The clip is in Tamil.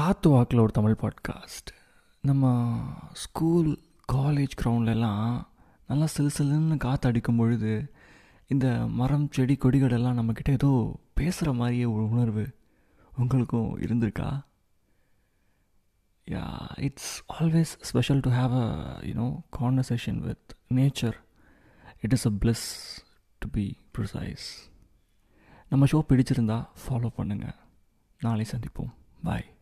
காத்து வாக்கில் ஒரு தமிழ் பாட்காஸ்ட் நம்ம ஸ்கூல் காலேஜ் கிரவுண்ட்லலாம் நல்லா சிலு சிலுன்னு காற்று அடிக்கும் பொழுது இந்த மரம் செடி கொடிகளெல்லாம் நம்மக்கிட்ட ஏதோ பேசுகிற மாதிரியே ஒரு உணர்வு உங்களுக்கும் இருந்திருக்கா? Yeah it's always special to have a you know conversation with nature it is a plus to be precise நம்ம ஷோ பிடிச்சிருந்தா ஃபாலோ பண்ணுங்கள் நாளை சந்திப்போம். பாய்